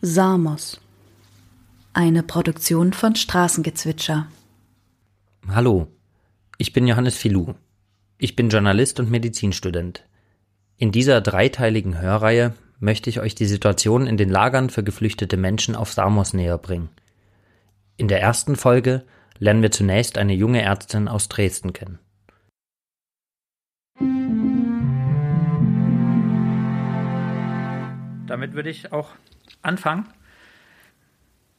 Samos. Eine Produktion von Straßengezwitscher. Hallo, ich bin Johannes Filou. Ich bin Journalist und Medizinstudent. In dieser dreiteiligen Hörreihe möchte ich euch die Situation in den Lagern für geflüchtete Menschen auf Samos näher bringen. In der ersten Folge lernen wir zunächst eine junge Ärztin aus Dresden kennen. Damit würde ich auch anfangen.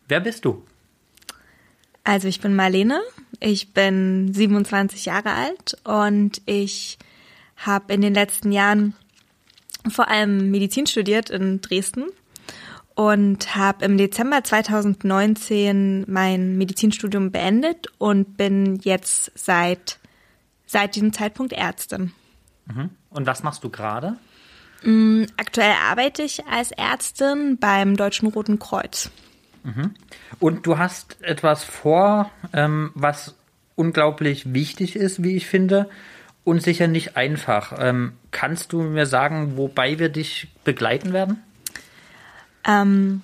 Wer bist du? Also ich bin Marlene, ich bin 27 Jahre alt und ich habe in den letzten Jahren vor allem Medizin studiert in Dresden und habe im Dezember 2019 mein Medizinstudium beendet und bin jetzt seit seit diesem Zeitpunkt Ärztin. Mhm. Und was machst du gerade? Mm, aktuell arbeite ich als Ärztin beim Deutschen Roten Kreuz. Mhm. Und du hast etwas vor, ähm, was unglaublich wichtig ist, wie ich finde, und sicher nicht einfach. Ähm, kannst du mir sagen, wobei wir dich begleiten werden? Ähm,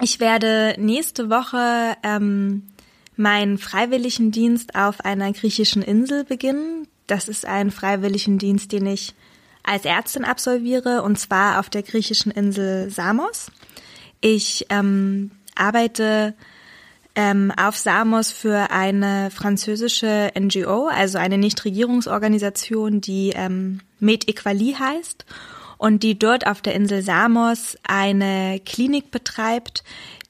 ich werde nächste Woche ähm, meinen Freiwilligendienst auf einer griechischen Insel beginnen. Das ist ein Freiwilligendienst, den ich als Ärztin absolviere, und zwar auf der griechischen Insel Samos. Ich ähm, arbeite ähm, auf Samos für eine französische NGO, also eine Nichtregierungsorganisation, die ähm, Med Equali heißt und die dort auf der Insel Samos eine Klinik betreibt,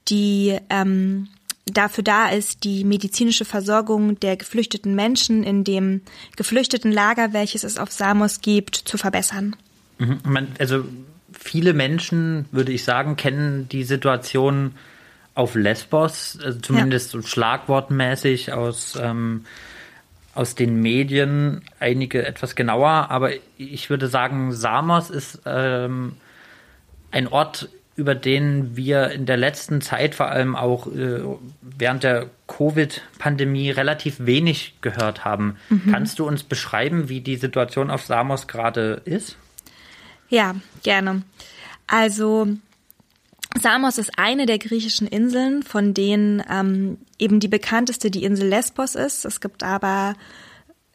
die ähm, dafür da ist, die medizinische Versorgung der geflüchteten Menschen in dem geflüchteten Lager, welches es auf Samos gibt, zu verbessern. Mhm. Also viele Menschen, würde ich sagen, kennen die Situation auf Lesbos, also zumindest ja. so schlagwortmäßig aus, ähm, aus den Medien, einige etwas genauer, aber ich würde sagen, Samos ist ähm, ein Ort, über den wir in der letzten Zeit vor allem auch äh, während der Covid-Pandemie relativ wenig gehört haben. Mhm. Kannst du uns beschreiben, wie die Situation auf Samos gerade ist? Ja, gerne. Also Samos ist eine der griechischen Inseln, von denen ähm, eben die bekannteste die Insel Lesbos ist. Es gibt aber,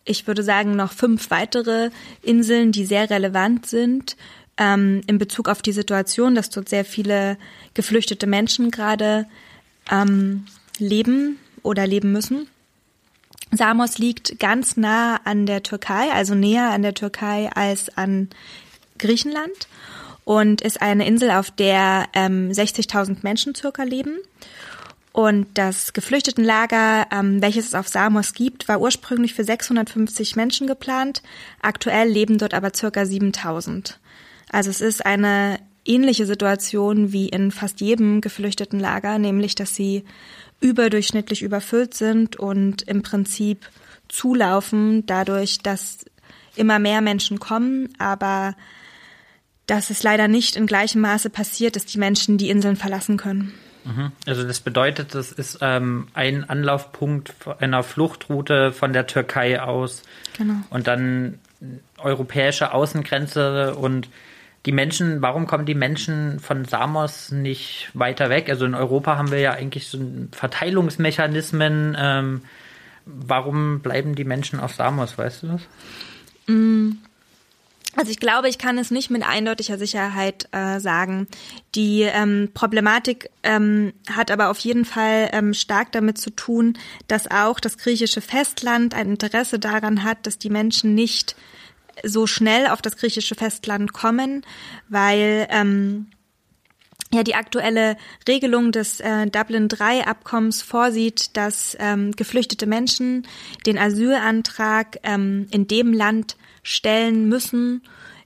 ich würde sagen, noch fünf weitere Inseln, die sehr relevant sind ähm, in Bezug auf die Situation, dass dort sehr viele geflüchtete Menschen gerade ähm, leben oder leben müssen. Samos liegt ganz nah an der Türkei, also näher an der Türkei als an Griechenland und ist eine Insel, auf der ähm, 60.000 Menschen circa leben. Und das Geflüchtetenlager, ähm, welches es auf Samos gibt, war ursprünglich für 650 Menschen geplant. Aktuell leben dort aber circa 7000. Also es ist eine ähnliche Situation wie in fast jedem Geflüchtetenlager, nämlich dass sie überdurchschnittlich überfüllt sind und im Prinzip zulaufen, dadurch, dass immer mehr Menschen kommen, aber dass es leider nicht in gleichem Maße passiert, dass die Menschen die Inseln verlassen können. Mhm. Also das bedeutet, das ist ähm, ein Anlaufpunkt einer Fluchtroute von der Türkei aus genau. und dann europäische Außengrenze und die Menschen, warum kommen die Menschen von Samos nicht weiter weg? Also in Europa haben wir ja eigentlich so Verteilungsmechanismen. Ähm, warum bleiben die Menschen auf Samos, weißt du das? Mm. Also ich glaube, ich kann es nicht mit eindeutiger Sicherheit äh, sagen. Die ähm, Problematik ähm, hat aber auf jeden Fall ähm, stark damit zu tun, dass auch das griechische Festland ein Interesse daran hat, dass die Menschen nicht so schnell auf das griechische Festland kommen, weil ähm, ja die aktuelle Regelung des äh, Dublin III Abkommens vorsieht, dass ähm, geflüchtete Menschen den Asylantrag ähm, in dem Land stellen müssen,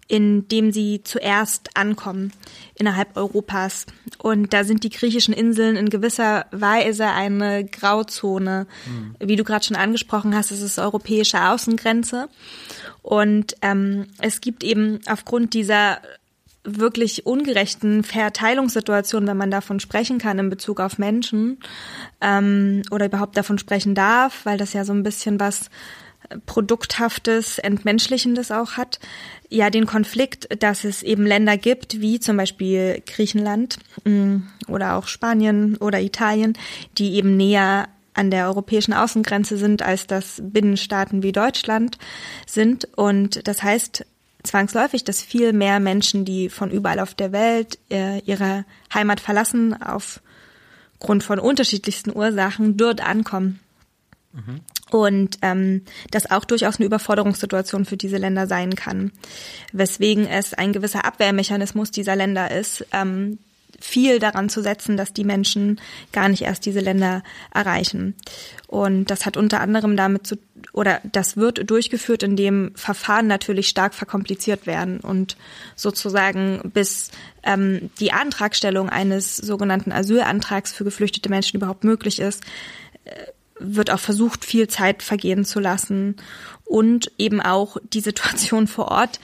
in dem sie zuerst ankommen innerhalb Europas. Und da sind die griechischen Inseln in gewisser Weise eine Grauzone. Mhm. Wie du gerade schon angesprochen hast, es ist europäische Außengrenze. Und ähm, es gibt eben aufgrund dieser wirklich ungerechten Verteilungssituation, wenn man davon sprechen kann in Bezug auf Menschen ähm, oder überhaupt davon sprechen darf, weil das ja so ein bisschen was produkthaftes, entmenschlichendes auch hat. Ja, den Konflikt, dass es eben Länder gibt, wie zum Beispiel Griechenland mm, oder auch Spanien oder Italien, die eben näher an der europäischen Außengrenze sind, als das Binnenstaaten wie Deutschland sind. Und das heißt zwangsläufig, dass viel mehr Menschen, die von überall auf der Welt äh, ihre Heimat verlassen, aufgrund von unterschiedlichsten Ursachen dort ankommen. Mhm. Und ähm, das auch durchaus eine Überforderungssituation für diese Länder sein kann. Weswegen es ein gewisser Abwehrmechanismus dieser Länder ist, ähm, viel daran zu setzen, dass die Menschen gar nicht erst diese Länder erreichen. Und das hat unter anderem damit zu, oder das wird durchgeführt, indem Verfahren natürlich stark verkompliziert werden und sozusagen bis ähm, die Antragstellung eines sogenannten Asylantrags für geflüchtete Menschen überhaupt möglich ist, äh, wird auch versucht, viel Zeit vergehen zu lassen und eben auch die Situation vor Ort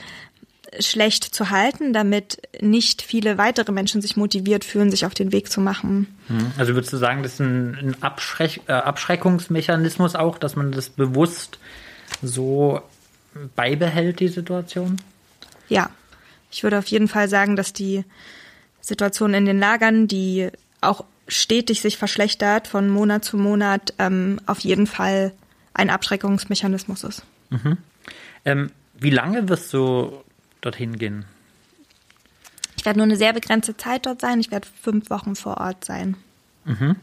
schlecht zu halten, damit nicht viele weitere Menschen sich motiviert fühlen, sich auf den Weg zu machen. Hm. Also würdest du sagen, das ist ein, ein Abschreck, äh, Abschreckungsmechanismus auch, dass man das bewusst so beibehält, die Situation? Ja, ich würde auf jeden Fall sagen, dass die Situation in den Lagern, die auch stetig sich verschlechtert von Monat zu Monat, ähm, auf jeden Fall ein Abschreckungsmechanismus ist. Mhm. Ähm, wie lange wirst du dorthin gehen? Ich werde nur eine sehr begrenzte Zeit dort sein. Ich werde fünf Wochen vor Ort sein. Mhm.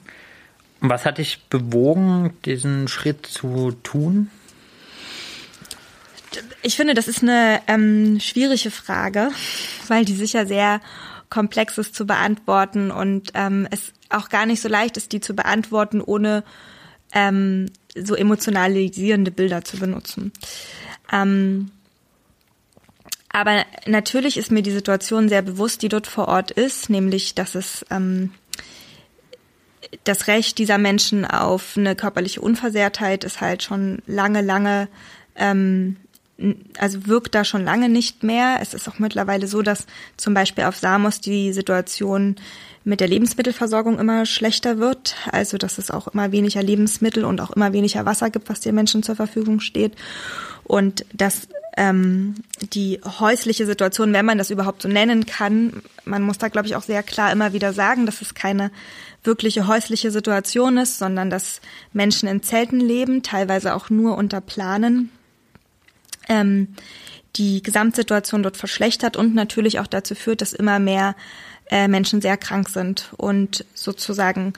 Und was hat dich bewogen, diesen Schritt zu tun? Ich finde, das ist eine ähm, schwierige Frage, weil die sicher sehr komplex ist zu beantworten und ähm, es auch gar nicht so leicht ist, die zu beantworten, ohne ähm, so emotionalisierende Bilder zu benutzen. Ähm, aber natürlich ist mir die Situation sehr bewusst, die dort vor Ort ist, nämlich, dass es ähm, das Recht dieser Menschen auf eine körperliche Unversehrtheit ist halt schon lange, lange ähm, also wirkt da schon lange nicht mehr. Es ist auch mittlerweile so, dass zum Beispiel auf Samos die Situation mit der Lebensmittelversorgung immer schlechter wird. Also dass es auch immer weniger Lebensmittel und auch immer weniger Wasser gibt, was den Menschen zur Verfügung steht. Und dass ähm, die häusliche Situation, wenn man das überhaupt so nennen kann, man muss da, glaube ich, auch sehr klar immer wieder sagen, dass es keine wirkliche häusliche Situation ist, sondern dass Menschen in Zelten leben, teilweise auch nur unter Planen. Ähm, die Gesamtsituation dort verschlechtert und natürlich auch dazu führt, dass immer mehr äh, Menschen sehr krank sind und sozusagen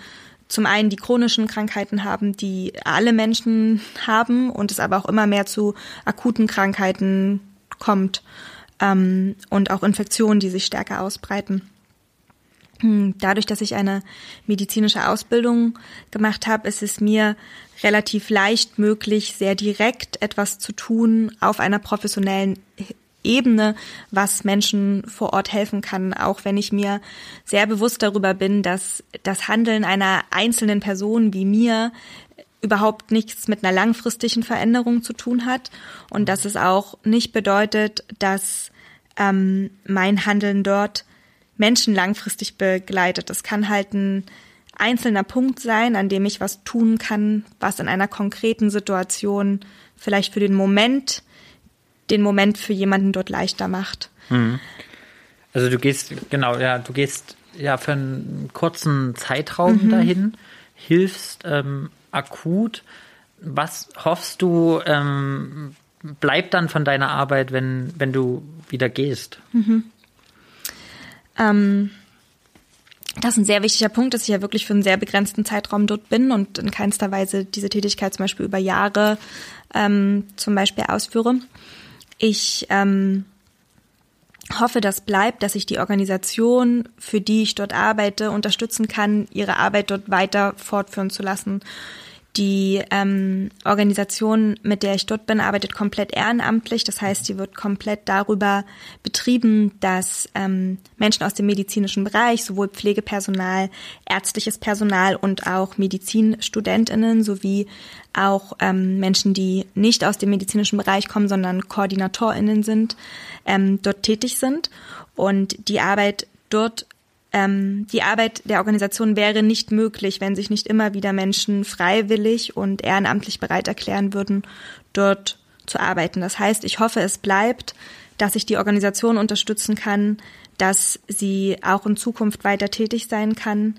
zum einen die chronischen Krankheiten haben, die alle Menschen haben und es aber auch immer mehr zu akuten Krankheiten kommt ähm, und auch Infektionen, die sich stärker ausbreiten. Hm, dadurch, dass ich eine medizinische Ausbildung gemacht habe, ist es mir relativ leicht möglich, sehr direkt etwas zu tun auf einer professionellen Ebene, was Menschen vor Ort helfen kann, auch wenn ich mir sehr bewusst darüber bin, dass das Handeln einer einzelnen Person wie mir überhaupt nichts mit einer langfristigen Veränderung zu tun hat und dass es auch nicht bedeutet, dass ähm, mein Handeln dort Menschen langfristig begleitet. Das kann halt ein einzelner Punkt sein, an dem ich was tun kann, was in einer konkreten Situation vielleicht für den Moment, den Moment für jemanden dort leichter macht. Mhm. Also du gehst, genau, ja, du gehst ja für einen kurzen Zeitraum mhm. dahin, hilfst ähm, akut. Was hoffst du, ähm, bleibt dann von deiner Arbeit, wenn, wenn du wieder gehst? Mhm. Ähm, das ist ein sehr wichtiger Punkt, dass ich ja wirklich für einen sehr begrenzten Zeitraum dort bin und in keinster Weise diese Tätigkeit zum Beispiel über Jahre ähm, zum Beispiel ausführe. Ich ähm, hoffe, das bleibt, dass ich die Organisation, für die ich dort arbeite, unterstützen kann, ihre Arbeit dort weiter fortführen zu lassen. Die ähm, Organisation, mit der ich dort bin, arbeitet komplett ehrenamtlich. Das heißt, sie wird komplett darüber betrieben, dass ähm, Menschen aus dem medizinischen Bereich, sowohl Pflegepersonal, ärztliches Personal und auch Medizinstudentinnen sowie auch ähm, Menschen, die nicht aus dem medizinischen Bereich kommen, sondern Koordinatorinnen sind, ähm, dort tätig sind. Und die Arbeit dort ähm, die Arbeit der Organisation wäre nicht möglich, wenn sich nicht immer wieder Menschen freiwillig und ehrenamtlich bereit erklären würden, dort zu arbeiten. Das heißt, ich hoffe, es bleibt, dass ich die Organisation unterstützen kann, dass sie auch in Zukunft weiter tätig sein kann,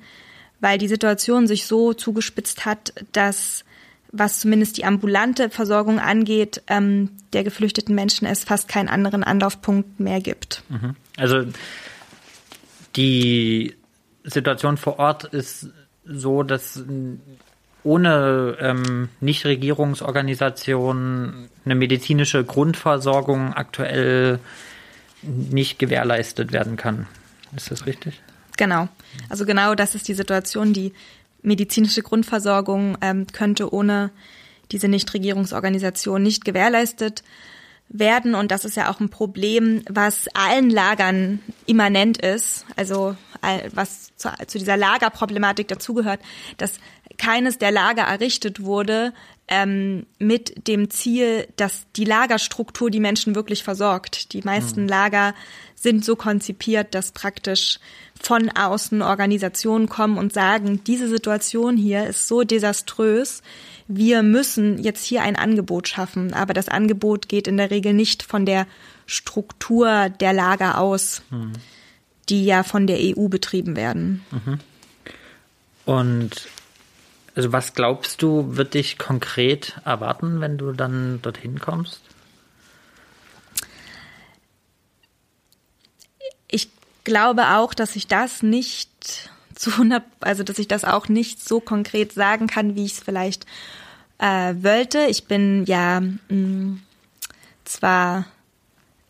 weil die Situation sich so zugespitzt hat, dass was zumindest die ambulante Versorgung angeht, ähm, der geflüchteten Menschen es fast keinen anderen Anlaufpunkt mehr gibt. Mhm. Also die Situation vor Ort ist so, dass ohne ähm, Nichtregierungsorganisationen eine medizinische Grundversorgung aktuell nicht gewährleistet werden kann. Ist das richtig? Genau. Also genau das ist die Situation. Die medizinische Grundversorgung ähm, könnte ohne diese Nichtregierungsorganisation nicht gewährleistet werden. Und das ist ja auch ein Problem, was allen Lagern immanent ist. Also was zu, zu dieser Lagerproblematik dazugehört, dass keines der Lager errichtet wurde ähm, mit dem Ziel, dass die Lagerstruktur die Menschen wirklich versorgt. Die meisten mhm. Lager sind so konzipiert, dass praktisch von außen Organisationen kommen und sagen, diese Situation hier ist so desaströs, wir müssen jetzt hier ein Angebot schaffen. Aber das Angebot geht in der Regel nicht von der Struktur der Lager aus, mhm. die ja von der EU betrieben werden. Mhm. Und also was glaubst du, wird dich konkret erwarten, wenn du dann dorthin kommst? Ich glaube auch, dass ich das nicht zu 100, also dass ich das auch nicht so konkret sagen kann, wie ich es vielleicht äh, wollte. Ich bin ja mh, mm, zwar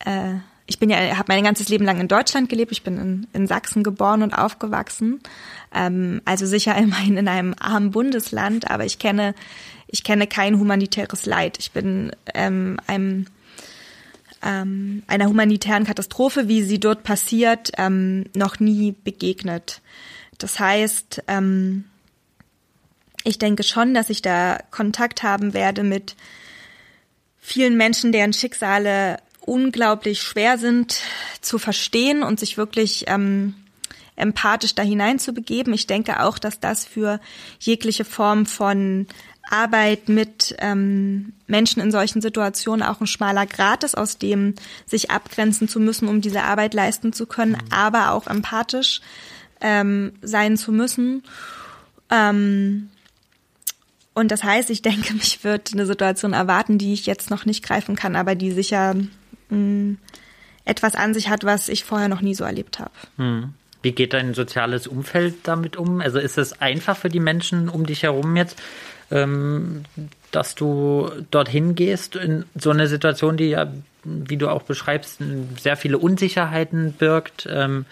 äh, ich bin ja, habe mein ganzes Leben lang in Deutschland gelebt. Ich bin in, in Sachsen geboren und aufgewachsen. Ähm, also sicher immerhin in einem armen Bundesland, aber ich kenne, ich kenne kein humanitäres Leid. Ich bin ähm, einem ähm, einer humanitären Katastrophe, wie sie dort passiert, ähm, noch nie begegnet. Das heißt, ähm, ich denke schon, dass ich da Kontakt haben werde mit vielen Menschen, deren Schicksale unglaublich schwer sind zu verstehen und sich wirklich ähm, empathisch da hineinzubegeben. Ich denke auch, dass das für jegliche Form von Arbeit mit ähm, Menschen in solchen Situationen auch ein schmaler Grat ist, aus dem sich abgrenzen zu müssen, um diese Arbeit leisten zu können, mhm. aber auch empathisch ähm, sein zu müssen. Ähm, und das heißt, ich denke, mich wird eine Situation erwarten, die ich jetzt noch nicht greifen kann, aber die sicher mh, etwas an sich hat, was ich vorher noch nie so erlebt habe. Hm. Wie geht dein soziales Umfeld damit um? Also ist es einfach für die Menschen um dich herum jetzt, ähm, dass du dorthin gehst in so eine Situation, die ja, wie du auch beschreibst, sehr viele Unsicherheiten birgt? Ähm,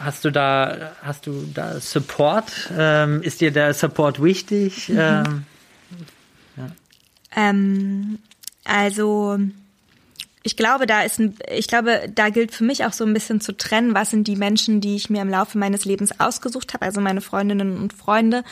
hast du da, hast du da Support? Ähm, ist dir der Support wichtig? Mhm. Ähm, ja. Ähm, also ich glaube, da ist ein, ich glaube, da gilt für mich auch so ein bisschen zu trennen, was sind die Menschen, die ich mir im Laufe meines Lebens ausgesucht habe, also meine Freundinnen und Freunde,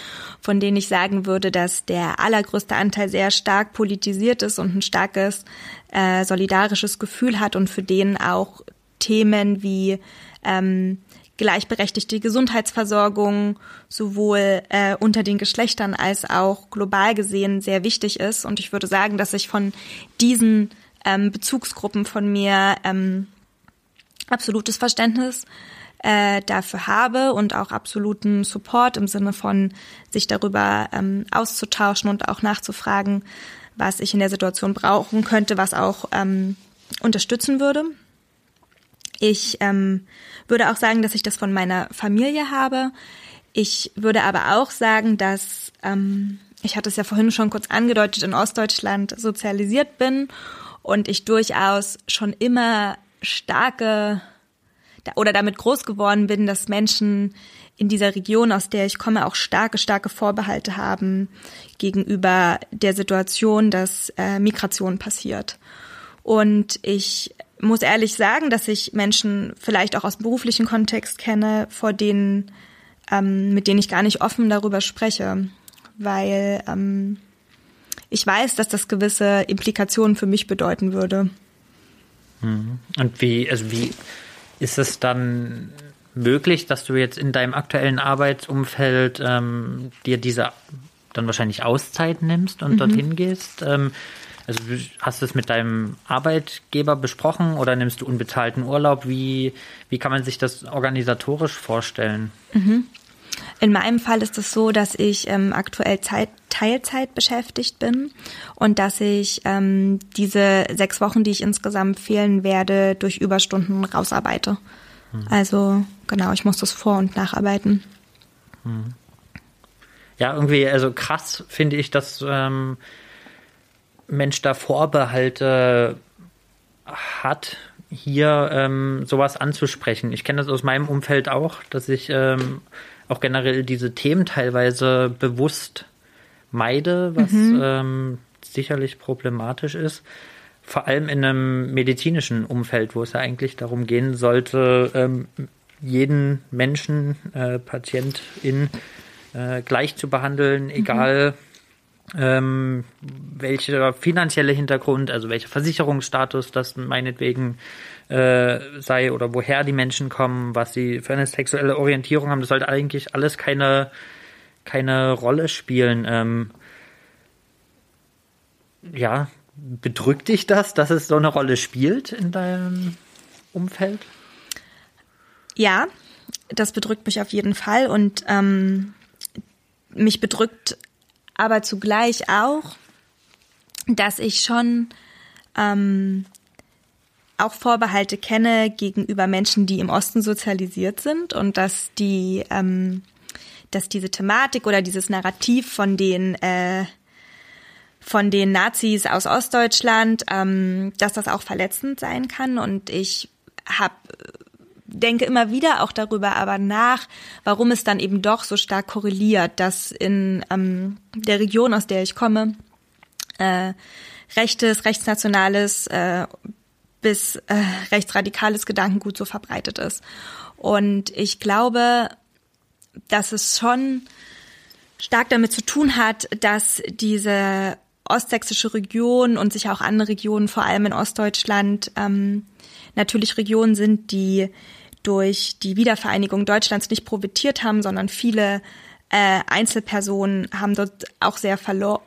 von denen ich sagen würde, dass der allergrößte Anteil sehr stark politisiert ist und ein starkes äh, solidarisches Gefühl hat und für denen auch Themen wie ähm, gleichberechtigte Gesundheitsversorgung sowohl äh, unter den Geschlechtern als auch global gesehen sehr wichtig ist. Und ich würde sagen, dass ich von diesen ähm, Bezugsgruppen von mir ähm, absolutes Verständnis äh, dafür habe und auch absoluten Support im Sinne von sich darüber ähm, auszutauschen und auch nachzufragen, was ich in der Situation brauchen könnte, was auch ähm, unterstützen würde. Ich ähm, würde auch sagen, dass ich das von meiner Familie habe. Ich würde aber auch sagen, dass ähm, ich hatte es ja vorhin schon kurz angedeutet, in Ostdeutschland sozialisiert bin und ich durchaus schon immer starke oder damit groß geworden bin, dass Menschen in dieser Region, aus der ich komme, auch starke, starke Vorbehalte haben gegenüber der Situation, dass äh, Migration passiert. Und ich muss ehrlich sagen, dass ich Menschen vielleicht auch aus beruflichen Kontext kenne, vor denen, ähm, mit denen ich gar nicht offen darüber spreche, weil ähm, ich weiß, dass das gewisse Implikationen für mich bedeuten würde. Mhm. Und wie, also wie ist es dann möglich, dass du jetzt in deinem aktuellen Arbeitsumfeld ähm, dir diese dann wahrscheinlich Auszeit nimmst und mhm. dorthin gehst? Also hast du es mit deinem Arbeitgeber besprochen oder nimmst du unbezahlten Urlaub? Wie, wie kann man sich das organisatorisch vorstellen? Mhm. In meinem Fall ist es so, dass ich ähm, aktuell Zeit, Teilzeit beschäftigt bin und dass ich ähm, diese sechs Wochen, die ich insgesamt fehlen werde, durch Überstunden rausarbeite. Hm. Also genau, ich muss das vor- und nacharbeiten. Hm. Ja, irgendwie, also krass finde ich, dass ähm, Mensch da Vorbehalte hat, hier ähm, sowas anzusprechen. Ich kenne das aus meinem Umfeld auch, dass ich ähm, auch generell diese Themen teilweise bewusst meide, was mhm. ähm, sicherlich problematisch ist. Vor allem in einem medizinischen Umfeld, wo es ja eigentlich darum gehen sollte, ähm, jeden Menschen, äh, Patientin äh, gleich zu behandeln, mhm. egal mhm. Ähm, welcher finanzielle Hintergrund, also welcher Versicherungsstatus das meinetwegen äh, sei oder woher die Menschen kommen, was sie für eine sexuelle Orientierung haben. Das sollte eigentlich alles keine, keine Rolle spielen. Ähm, ja, bedrückt dich das, dass es so eine Rolle spielt in deinem Umfeld? Ja, das bedrückt mich auf jeden Fall und ähm, mich bedrückt aber zugleich auch, dass ich schon ähm, auch Vorbehalte kenne gegenüber Menschen, die im Osten sozialisiert sind und dass die, ähm, dass diese Thematik oder dieses Narrativ von den äh, von den Nazis aus Ostdeutschland, ähm, dass das auch verletzend sein kann. Und ich habe denke immer wieder auch darüber aber nach, warum es dann eben doch so stark korreliert, dass in ähm, der Region, aus der ich komme, äh, rechtes, rechtsnationales äh, bis äh, rechtsradikales Gedankengut so verbreitet ist. Und ich glaube, dass es schon stark damit zu tun hat, dass diese ostsächsische Region und sicher auch andere Regionen, vor allem in Ostdeutschland, ähm, natürlich Regionen sind, die durch die Wiedervereinigung Deutschlands nicht profitiert haben, sondern viele äh, Einzelpersonen haben dort auch sehr verloren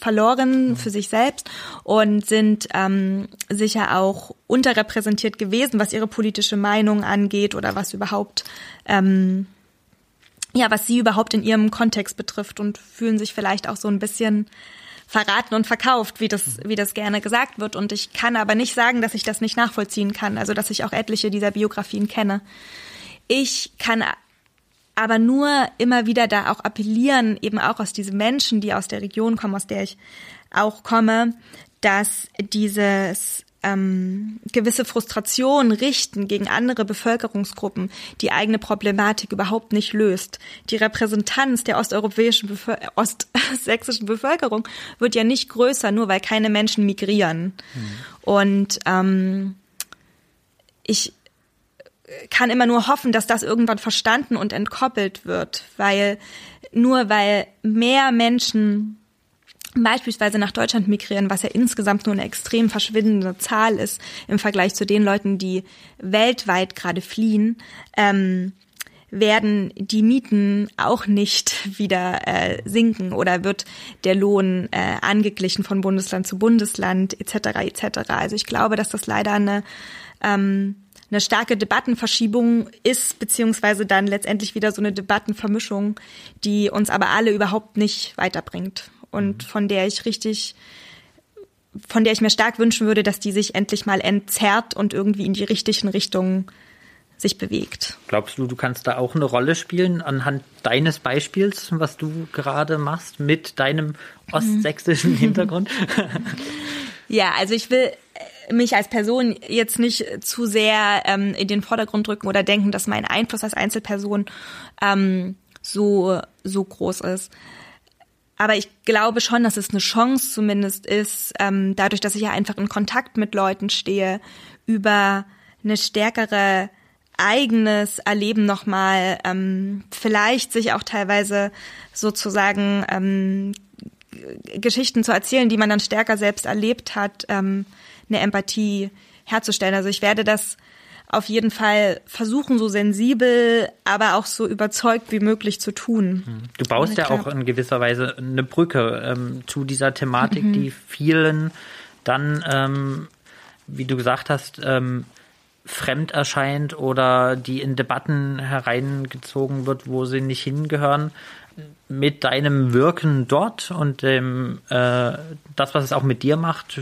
verloren für sich selbst und sind ähm, sicher auch unterrepräsentiert gewesen, was ihre politische Meinung angeht oder was überhaupt ähm, ja, was sie überhaupt in ihrem Kontext betrifft und fühlen sich vielleicht auch so ein bisschen verraten und verkauft, wie das, wie das gerne gesagt wird. Und ich kann aber nicht sagen, dass ich das nicht nachvollziehen kann, also dass ich auch etliche dieser Biografien kenne. Ich kann aber nur immer wieder da auch appellieren, eben auch aus diesen Menschen, die aus der Region kommen, aus der ich auch komme, dass dieses ähm, gewisse Frustration richten gegen andere Bevölkerungsgruppen die eigene Problematik überhaupt nicht löst. Die Repräsentanz der osteuropäischen, Bevölker ostsächsischen Bevölkerung wird ja nicht größer, nur weil keine Menschen migrieren. Mhm. Und ähm, ich kann immer nur hoffen, dass das irgendwann verstanden und entkoppelt wird, weil nur weil mehr Menschen beispielsweise nach Deutschland migrieren, was ja insgesamt nur eine extrem verschwindende Zahl ist im Vergleich zu den Leuten, die weltweit gerade fliehen, ähm, werden die Mieten auch nicht wieder äh, sinken oder wird der Lohn äh, angeglichen von Bundesland zu Bundesland etc. etc. Also ich glaube, dass das leider eine ähm, eine starke Debattenverschiebung ist, beziehungsweise dann letztendlich wieder so eine Debattenvermischung, die uns aber alle überhaupt nicht weiterbringt und mhm. von der ich richtig von der ich mir stark wünschen würde, dass die sich endlich mal entzerrt und irgendwie in die richtigen Richtungen sich bewegt. Glaubst du, du kannst da auch eine Rolle spielen anhand deines Beispiels, was du gerade machst mit deinem ostsächsischen Hintergrund? ja, also ich will mich als Person jetzt nicht zu sehr ähm, in den Vordergrund drücken oder denken, dass mein Einfluss als Einzelperson ähm, so so groß ist. Aber ich glaube schon, dass es eine Chance zumindest ist, ähm, dadurch, dass ich ja einfach in Kontakt mit Leuten stehe, über eine stärkere eigenes Erleben nochmal, ähm, vielleicht sich auch teilweise sozusagen ähm, Geschichten zu erzählen, die man dann stärker selbst erlebt hat, ähm, eine Empathie herzustellen. Also ich werde das auf jeden Fall versuchen, so sensibel, aber auch so überzeugt wie möglich zu tun. Du baust ja auch in gewisser Weise eine Brücke ähm, zu dieser Thematik, mhm. die vielen dann, ähm, wie du gesagt hast, ähm, fremd erscheint oder die in Debatten hereingezogen wird, wo sie nicht hingehören. Mit deinem Wirken dort und dem äh, das, was es auch mit dir macht,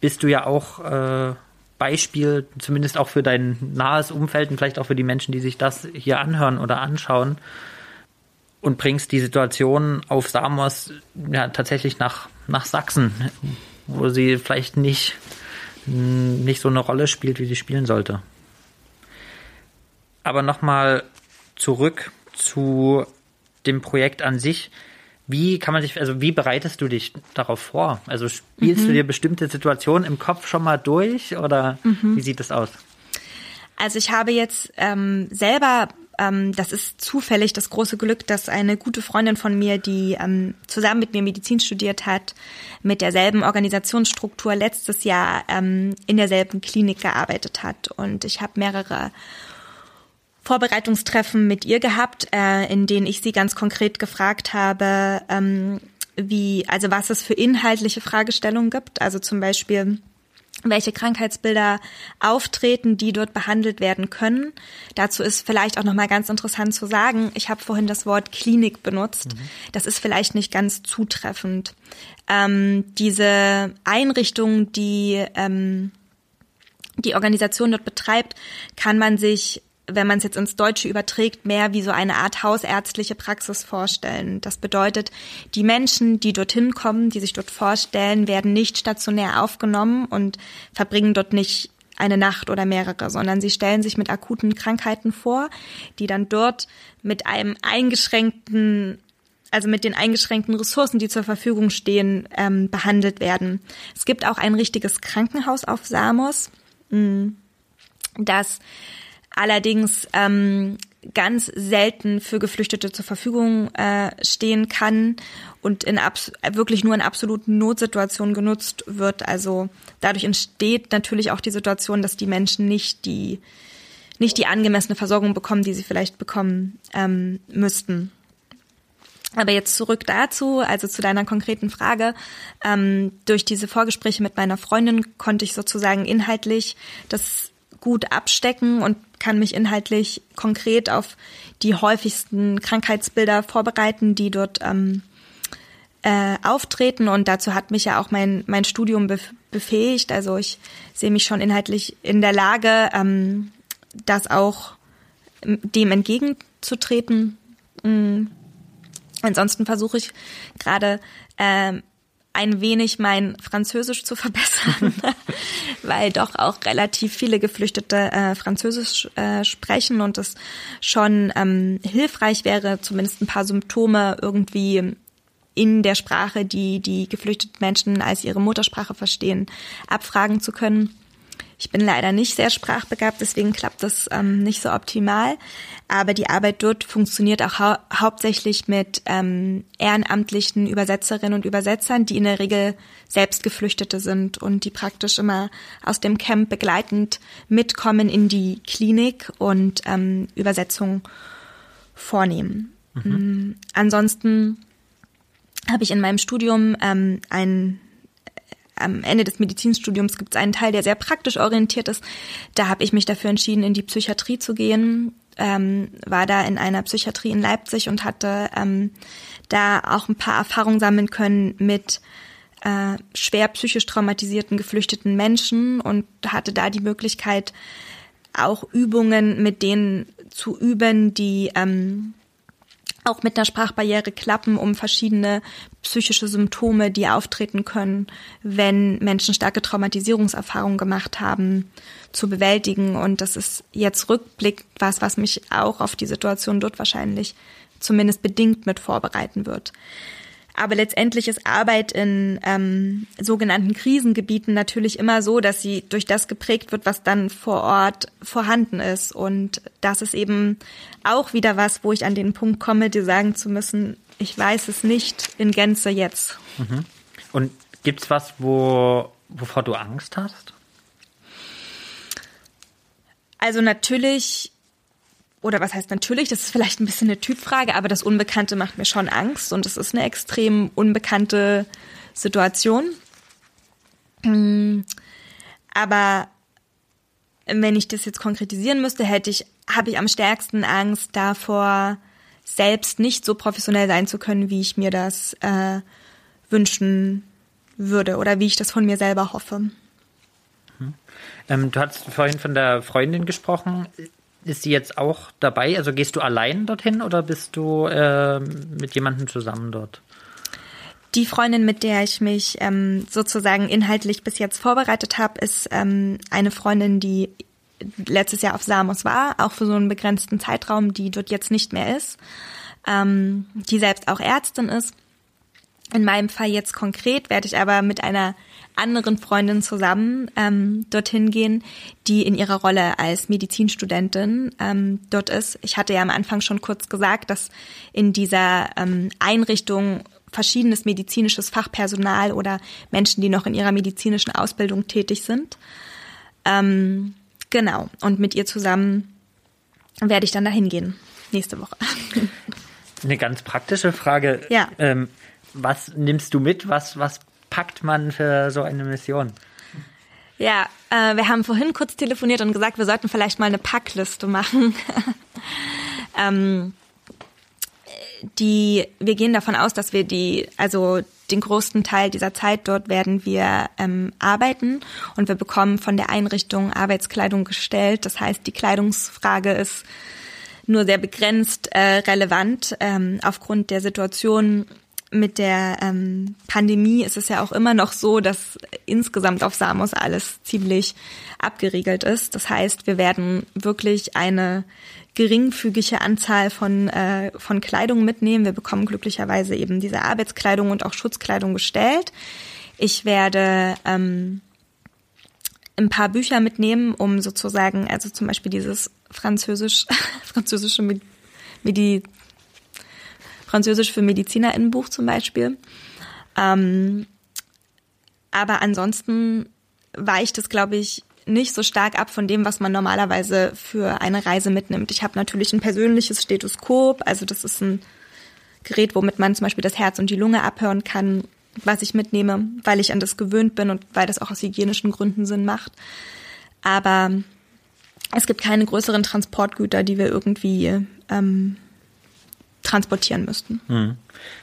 bist du ja auch äh, Beispiel, zumindest auch für dein nahes Umfeld und vielleicht auch für die Menschen, die sich das hier anhören oder anschauen und bringst die Situation auf Samos ja tatsächlich nach, nach Sachsen, wo sie vielleicht nicht nicht so eine Rolle spielt, wie sie spielen sollte. Aber nochmal zurück zu dem Projekt an sich. Wie kann man sich, also wie bereitest du dich darauf vor? Also spielst mhm. du dir bestimmte Situationen im Kopf schon mal durch oder mhm. wie sieht das aus? Also ich habe jetzt ähm, selber ähm, das ist zufällig das große Glück, dass eine gute Freundin von mir, die ähm, zusammen mit mir Medizin studiert hat, mit derselben Organisationsstruktur letztes Jahr ähm, in derselben Klinik gearbeitet hat. Und ich habe mehrere Vorbereitungstreffen mit ihr gehabt, äh, in denen ich sie ganz konkret gefragt habe, ähm, wie, also was es für inhaltliche Fragestellungen gibt. Also zum Beispiel, welche Krankheitsbilder auftreten, die dort behandelt werden können. Dazu ist vielleicht auch noch mal ganz interessant zu sagen, ich habe vorhin das Wort Klinik benutzt. Mhm. Das ist vielleicht nicht ganz zutreffend. Ähm, diese Einrichtung, die ähm, die Organisation dort betreibt, kann man sich wenn man es jetzt ins Deutsche überträgt, mehr wie so eine Art hausärztliche Praxis vorstellen. Das bedeutet, die Menschen, die dorthin kommen, die sich dort vorstellen, werden nicht stationär aufgenommen und verbringen dort nicht eine Nacht oder mehrere, sondern sie stellen sich mit akuten Krankheiten vor, die dann dort mit einem eingeschränkten also mit den eingeschränkten Ressourcen, die zur Verfügung stehen, ähm, behandelt werden. Es gibt auch ein richtiges Krankenhaus auf Samos, mm, das allerdings ähm, ganz selten für Geflüchtete zur Verfügung äh, stehen kann und in wirklich nur in absoluten Notsituationen genutzt wird. Also dadurch entsteht natürlich auch die Situation, dass die Menschen nicht die nicht die angemessene Versorgung bekommen, die sie vielleicht bekommen ähm, müssten. Aber jetzt zurück dazu, also zu deiner konkreten Frage. Ähm, durch diese Vorgespräche mit meiner Freundin konnte ich sozusagen inhaltlich das gut abstecken und kann mich inhaltlich konkret auf die häufigsten Krankheitsbilder vorbereiten, die dort ähm, äh, auftreten. Und dazu hat mich ja auch mein, mein Studium befähigt. Also ich sehe mich schon inhaltlich in der Lage, ähm, das auch ähm, dem entgegenzutreten. Mhm. Ansonsten versuche ich gerade ähm, ein wenig mein Französisch zu verbessern, weil doch auch relativ viele Geflüchtete äh, Französisch äh, sprechen und es schon ähm, hilfreich wäre, zumindest ein paar Symptome irgendwie in der Sprache, die die geflüchteten Menschen als ihre Muttersprache verstehen, abfragen zu können. Ich bin leider nicht sehr sprachbegabt, deswegen klappt das ähm, nicht so optimal. Aber die Arbeit dort funktioniert auch hau hauptsächlich mit ähm, ehrenamtlichen Übersetzerinnen und Übersetzern, die in der Regel selbst Geflüchtete sind und die praktisch immer aus dem Camp begleitend mitkommen in die Klinik und ähm, Übersetzung vornehmen. Mhm. Mm, ansonsten habe ich in meinem Studium ähm, ein am Ende des Medizinstudiums gibt es einen Teil, der sehr praktisch orientiert ist. Da habe ich mich dafür entschieden, in die Psychiatrie zu gehen. Ähm, war da in einer Psychiatrie in Leipzig und hatte ähm, da auch ein paar Erfahrungen sammeln können mit äh, schwer psychisch traumatisierten geflüchteten Menschen und hatte da die Möglichkeit, auch Übungen mit denen zu üben, die ähm, auch mit einer Sprachbarriere klappen, um verschiedene psychische Symptome, die auftreten können, wenn Menschen starke Traumatisierungserfahrungen gemacht haben, zu bewältigen. Und das ist jetzt rückblickend was, was mich auch auf die Situation dort wahrscheinlich zumindest bedingt mit vorbereiten wird. Aber letztendlich ist Arbeit in ähm, sogenannten Krisengebieten natürlich immer so, dass sie durch das geprägt wird, was dann vor Ort vorhanden ist. Und das ist eben auch wieder was, wo ich an den Punkt komme, dir sagen zu müssen, ich weiß es nicht in Gänze jetzt. Mhm. Und gibt's was, wo, wovor du Angst hast? Also natürlich, oder was heißt natürlich, das ist vielleicht ein bisschen eine Typfrage, aber das Unbekannte macht mir schon Angst und es ist eine extrem unbekannte Situation. Mm, aber wenn ich das jetzt konkretisieren müsste, hätte ich, habe ich am stärksten Angst davor, selbst nicht so professionell sein zu können, wie ich mir das äh, wünschen würde oder wie ich das von mir selber hoffe. Mhm. Ähm, du hast vorhin von der Freundin gesprochen. Ist sie jetzt auch dabei? Also gehst du allein dorthin oder bist du äh, mit jemandem zusammen dort? Die Freundin, mit der ich mich ähm, sozusagen inhaltlich bis jetzt vorbereitet habe, ist ähm, eine Freundin, die letztes Jahr auf Samos war, auch für so einen begrenzten Zeitraum, die dort jetzt nicht mehr ist, ähm, die selbst auch Ärztin ist. In meinem Fall jetzt konkret werde ich aber mit einer anderen Freundin zusammen ähm, dorthin gehen, die in ihrer Rolle als Medizinstudentin ähm, dort ist. Ich hatte ja am Anfang schon kurz gesagt, dass in dieser ähm, Einrichtung verschiedenes medizinisches Fachpersonal oder Menschen, die noch in ihrer medizinischen Ausbildung tätig sind. Ähm, Genau. Und mit ihr zusammen werde ich dann dahin gehen. Nächste Woche. Eine ganz praktische Frage. Ja. Ähm, was nimmst du mit? Was, was packt man für so eine Mission? Ja, äh, wir haben vorhin kurz telefoniert und gesagt, wir sollten vielleicht mal eine Packliste machen. ähm, die, wir gehen davon aus, dass wir die, also den größten Teil dieser Zeit dort werden wir ähm, arbeiten und wir bekommen von der Einrichtung Arbeitskleidung gestellt. Das heißt, die Kleidungsfrage ist nur sehr begrenzt äh, relevant. Ähm, aufgrund der Situation mit der ähm, Pandemie ist es ja auch immer noch so, dass insgesamt auf Samos alles ziemlich abgeriegelt ist. Das heißt, wir werden wirklich eine geringfügige Anzahl von, äh, von Kleidung mitnehmen. Wir bekommen glücklicherweise eben diese Arbeitskleidung und auch Schutzkleidung gestellt. Ich werde ähm, ein paar Bücher mitnehmen, um sozusagen, also zum Beispiel dieses Französisch, französische Medi Französisch für MedizinerInnenbuch zum Beispiel. Ähm, aber ansonsten weicht es, glaube ich, nicht so stark ab von dem, was man normalerweise für eine Reise mitnimmt. Ich habe natürlich ein persönliches Stethoskop, also das ist ein Gerät, womit man zum Beispiel das Herz und die Lunge abhören kann, was ich mitnehme, weil ich an das gewöhnt bin und weil das auch aus hygienischen Gründen Sinn macht. Aber es gibt keine größeren Transportgüter, die wir irgendwie ähm, transportieren müssten. Hm.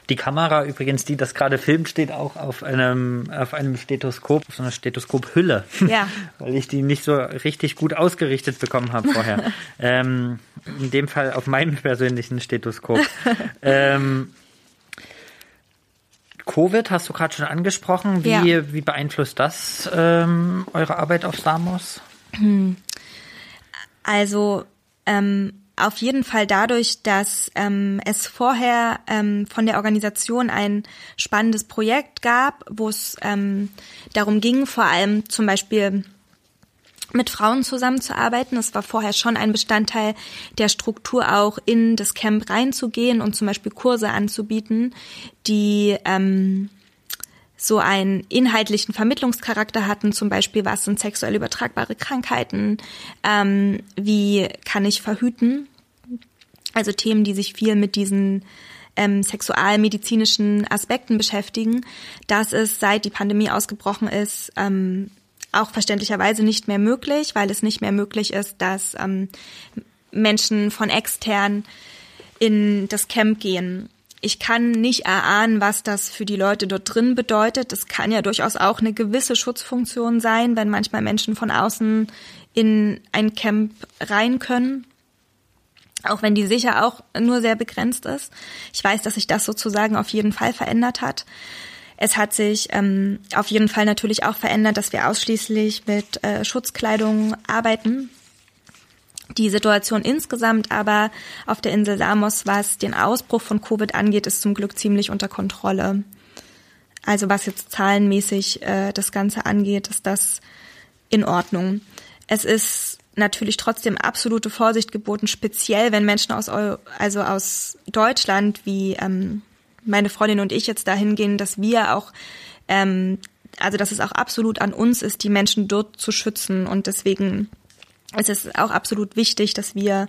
Die Kamera übrigens, die das gerade filmt, steht auch auf einem, auf einem Stethoskop, auf so einer Stethoskophülle. Ja. Weil ich die nicht so richtig gut ausgerichtet bekommen habe vorher. ähm, in dem Fall auf meinem persönlichen Stethoskop. ähm, Covid hast du gerade schon angesprochen. Wie, ja. wie beeinflusst das ähm, eure Arbeit auf Samos? Also ähm, auf jeden Fall dadurch, dass ähm, es vorher ähm, von der Organisation ein spannendes Projekt gab, wo es ähm, darum ging, vor allem zum Beispiel mit Frauen zusammenzuarbeiten. Es war vorher schon ein Bestandteil der Struktur auch in das Camp reinzugehen und zum Beispiel Kurse anzubieten, die ähm, so einen inhaltlichen Vermittlungscharakter hatten, zum Beispiel was sind sexuell übertragbare Krankheiten, ähm, wie kann ich verhüten, also Themen, die sich viel mit diesen ähm, sexualmedizinischen Aspekten beschäftigen. Das ist, seit die Pandemie ausgebrochen ist, ähm, auch verständlicherweise nicht mehr möglich, weil es nicht mehr möglich ist, dass ähm, Menschen von extern in das Camp gehen ich kann nicht erahnen, was das für die Leute dort drin bedeutet. Es kann ja durchaus auch eine gewisse Schutzfunktion sein, wenn manchmal Menschen von außen in ein Camp rein können. Auch wenn die sicher auch nur sehr begrenzt ist. Ich weiß, dass sich das sozusagen auf jeden Fall verändert hat. Es hat sich ähm, auf jeden Fall natürlich auch verändert, dass wir ausschließlich mit äh, Schutzkleidung arbeiten. Die Situation insgesamt aber auf der Insel Samos, was den Ausbruch von Covid angeht, ist zum Glück ziemlich unter Kontrolle. Also was jetzt zahlenmäßig äh, das Ganze angeht, ist das in Ordnung. Es ist natürlich trotzdem absolute Vorsicht geboten, speziell wenn Menschen aus also aus Deutschland wie ähm, meine Freundin und ich jetzt dahin gehen, dass wir auch ähm, also dass es auch absolut an uns ist, die Menschen dort zu schützen und deswegen es ist auch absolut wichtig, dass wir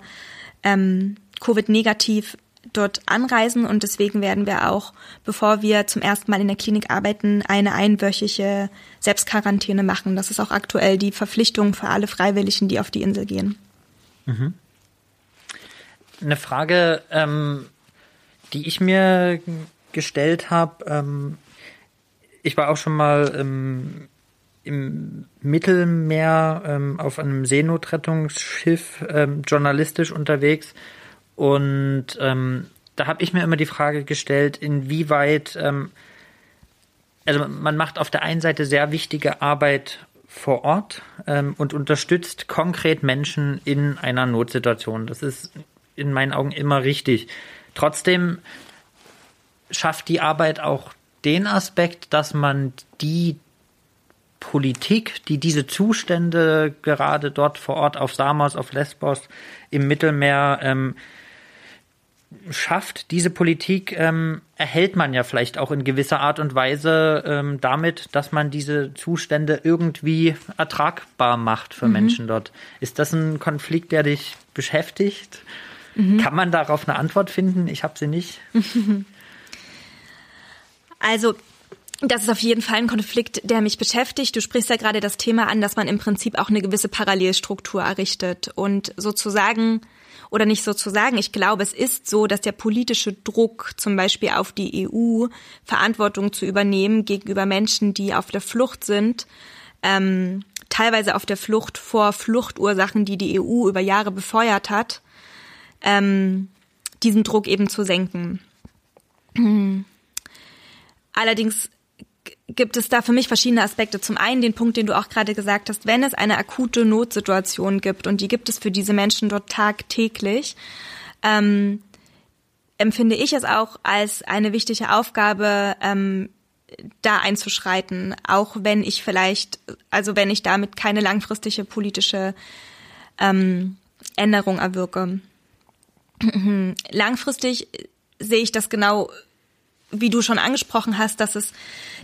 ähm, Covid-negativ dort anreisen und deswegen werden wir auch, bevor wir zum ersten Mal in der Klinik arbeiten, eine einwöchige Selbstquarantäne machen. Das ist auch aktuell die Verpflichtung für alle Freiwilligen, die auf die Insel gehen. Mhm. Eine Frage, ähm, die ich mir gestellt habe, ähm, ich war auch schon mal ähm, im Mittelmeer ähm, auf einem Seenotrettungsschiff ähm, journalistisch unterwegs und ähm, da habe ich mir immer die Frage gestellt, inwieweit, ähm, also man macht auf der einen Seite sehr wichtige Arbeit vor Ort ähm, und unterstützt konkret Menschen in einer Notsituation. Das ist in meinen Augen immer richtig. Trotzdem schafft die Arbeit auch den Aspekt, dass man die Politik, die diese Zustände gerade dort vor Ort auf Samos, auf Lesbos, im Mittelmeer ähm, schafft, diese Politik ähm, erhält man ja vielleicht auch in gewisser Art und Weise ähm, damit, dass man diese Zustände irgendwie ertragbar macht für mhm. Menschen dort. Ist das ein Konflikt, der dich beschäftigt? Mhm. Kann man darauf eine Antwort finden? Ich habe sie nicht. Also das ist auf jeden Fall ein Konflikt, der mich beschäftigt. Du sprichst ja gerade das Thema an, dass man im Prinzip auch eine gewisse Parallelstruktur errichtet und sozusagen oder nicht sozusagen, ich glaube, es ist so, dass der politische Druck zum Beispiel auf die EU, Verantwortung zu übernehmen gegenüber Menschen, die auf der Flucht sind, ähm, teilweise auf der Flucht vor Fluchtursachen, die die EU über Jahre befeuert hat, ähm, diesen Druck eben zu senken. Allerdings gibt es da für mich verschiedene Aspekte. Zum einen den Punkt, den du auch gerade gesagt hast, wenn es eine akute Notsituation gibt und die gibt es für diese Menschen dort tagtäglich, ähm, empfinde ich es auch als eine wichtige Aufgabe, ähm, da einzuschreiten, auch wenn ich vielleicht, also wenn ich damit keine langfristige politische ähm, Änderung erwirke. Langfristig sehe ich das genau wie du schon angesprochen hast, dass es,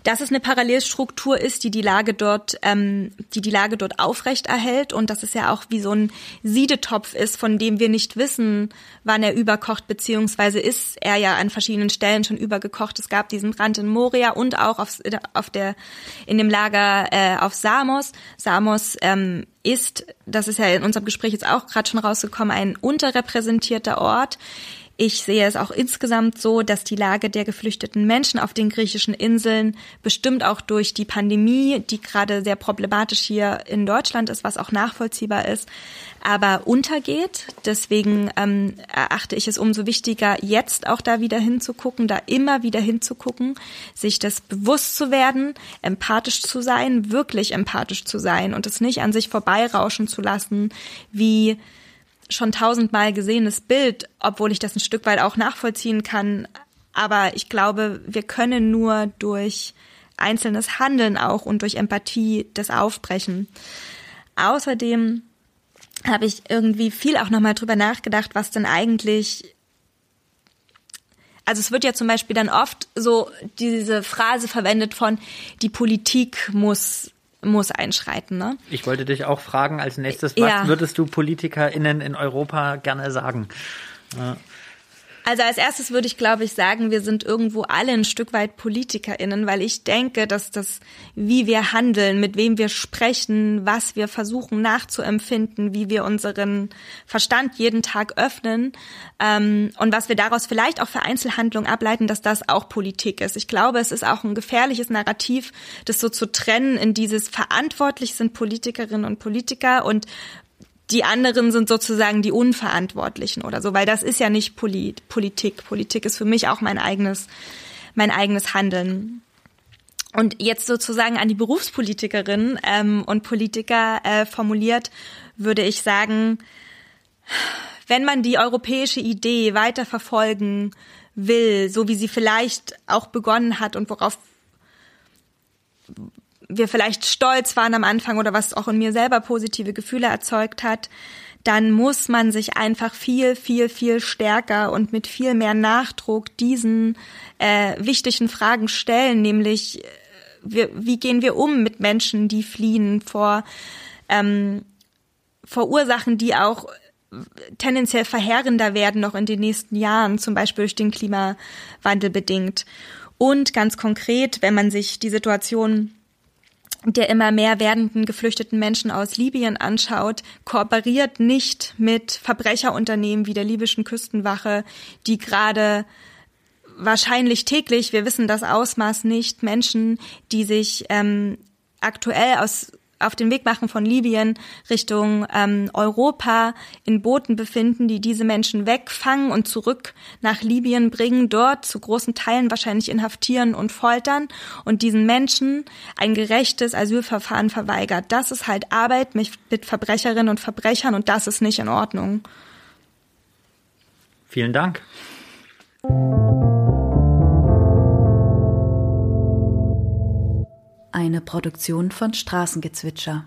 dass es eine Parallelstruktur ist, die die Lage dort, ähm, die die Lage dort aufrecht erhält und dass es ja auch wie so ein Siedetopf ist, von dem wir nicht wissen, wann er überkocht, beziehungsweise ist er ja an verschiedenen Stellen schon übergekocht. Es gab diesen Brand in Moria und auch auf, auf der, in dem Lager äh, auf Samos. Samos ähm, ist, das ist ja in unserem Gespräch jetzt auch gerade schon rausgekommen, ein unterrepräsentierter Ort ich sehe es auch insgesamt so, dass die Lage der geflüchteten Menschen auf den griechischen Inseln bestimmt auch durch die Pandemie, die gerade sehr problematisch hier in Deutschland ist, was auch nachvollziehbar ist, aber untergeht. Deswegen ähm, erachte ich es umso wichtiger, jetzt auch da wieder hinzugucken, da immer wieder hinzugucken, sich das bewusst zu werden, empathisch zu sein, wirklich empathisch zu sein und es nicht an sich vorbeirauschen zu lassen, wie schon tausendmal gesehenes Bild, obwohl ich das ein Stück weit auch nachvollziehen kann. Aber ich glaube, wir können nur durch einzelnes Handeln auch und durch Empathie das aufbrechen. Außerdem habe ich irgendwie viel auch nochmal drüber nachgedacht, was denn eigentlich also es wird ja zum Beispiel dann oft so diese Phrase verwendet von, die Politik muss muss einschreiten. Ne? Ich wollte dich auch fragen als nächstes, was ja. würdest du PolitikerInnen in Europa gerne sagen? Ja. Also als erstes würde ich, glaube ich, sagen, wir sind irgendwo alle ein Stück weit PolitikerInnen, weil ich denke, dass das, wie wir handeln, mit wem wir sprechen, was wir versuchen nachzuempfinden, wie wir unseren Verstand jeden Tag öffnen ähm, und was wir daraus vielleicht auch für Einzelhandlungen ableiten, dass das auch Politik ist. Ich glaube, es ist auch ein gefährliches Narrativ, das so zu trennen in dieses verantwortlich sind Politikerinnen und Politiker und die anderen sind sozusagen die Unverantwortlichen oder so, weil das ist ja nicht Polit Politik. Politik ist für mich auch mein eigenes, mein eigenes Handeln. Und jetzt sozusagen an die Berufspolitikerinnen ähm, und Politiker äh, formuliert, würde ich sagen, wenn man die europäische Idee weiter verfolgen will, so wie sie vielleicht auch begonnen hat und worauf wir vielleicht stolz waren am Anfang oder was auch in mir selber positive Gefühle erzeugt hat, dann muss man sich einfach viel, viel, viel stärker und mit viel mehr Nachdruck diesen äh, wichtigen Fragen stellen, nämlich äh, wir, wie gehen wir um mit Menschen, die fliehen vor ähm, verursachen, die auch tendenziell verheerender werden noch in den nächsten Jahren, zum Beispiel durch den Klimawandel bedingt. Und ganz konkret, wenn man sich die Situation der immer mehr werdenden geflüchteten Menschen aus Libyen anschaut, kooperiert nicht mit Verbrecherunternehmen wie der libyschen Küstenwache, die gerade wahrscheinlich täglich, wir wissen das Ausmaß nicht, Menschen, die sich ähm, aktuell aus auf den Weg machen von Libyen Richtung ähm, Europa in Booten befinden, die diese Menschen wegfangen und zurück nach Libyen bringen, dort zu großen Teilen wahrscheinlich inhaftieren und foltern und diesen Menschen ein gerechtes Asylverfahren verweigert. Das ist halt Arbeit mit, mit Verbrecherinnen und Verbrechern und das ist nicht in Ordnung. Vielen Dank. Eine Produktion von Straßengezwitscher.